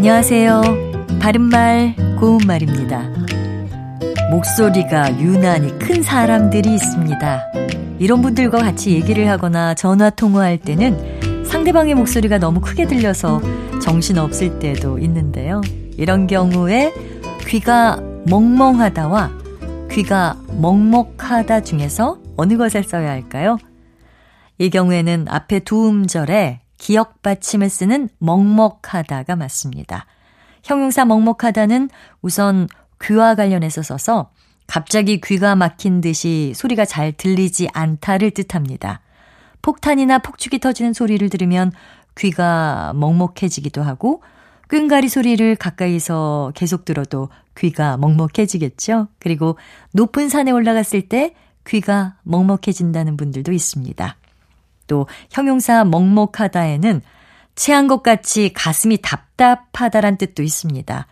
안녕하세요. 바른말, 고운말입니다. 목소리가 유난히 큰 사람들이 있습니다. 이런 분들과 같이 얘기를 하거나 전화 통화할 때는 상대방의 목소리가 너무 크게 들려서 정신 없을 때도 있는데요. 이런 경우에 귀가 멍멍하다와 귀가 먹먹하다 중에서 어느 것을 써야 할까요? 이 경우에는 앞에 두 음절에 기억 받침을 쓰는 먹먹하다가 맞습니다. 형용사 먹먹하다는 우선 귀와 관련해서 써서 갑자기 귀가 막힌 듯이 소리가 잘 들리지 않다를 뜻합니다. 폭탄이나 폭죽이 터지는 소리를 들으면 귀가 먹먹해지기도 하고 꽹가리 소리를 가까이서 계속 들어도 귀가 먹먹해지겠죠. 그리고 높은 산에 올라갔을 때 귀가 먹먹해진다는 분들도 있습니다. 또 형용사 먹먹하다에는 체한 것 같이 가슴이 답답하다란 뜻도 있습니다.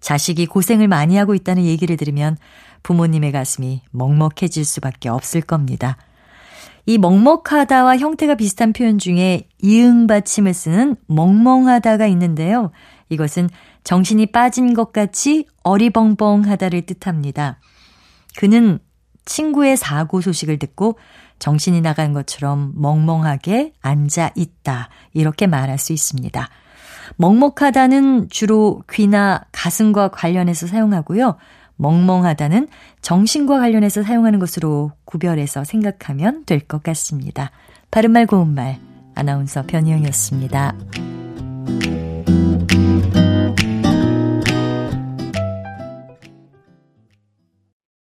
자식이 고생을 많이 하고 있다는 얘기를 들으면 부모님의 가슴이 먹먹해질 수밖에 없을 겁니다. 이 먹먹하다와 형태가 비슷한 표현 중에 이응 받침을 쓰는 멍멍하다가 있는데요. 이것은 정신이 빠진 것 같이 어리벙벙하다를 뜻합니다. 그는 친구의 사고 소식을 듣고 정신이 나간 것처럼 멍멍하게 앉아 있다. 이렇게 말할 수 있습니다. 먹먹하다는 주로 귀나 가슴과 관련해서 사용하고요. 멍멍하다는 정신과 관련해서 사용하는 것으로 구별해서 생각하면 될 것 같습니다. 바른말 고운말 아나운서 변희영이었습니다.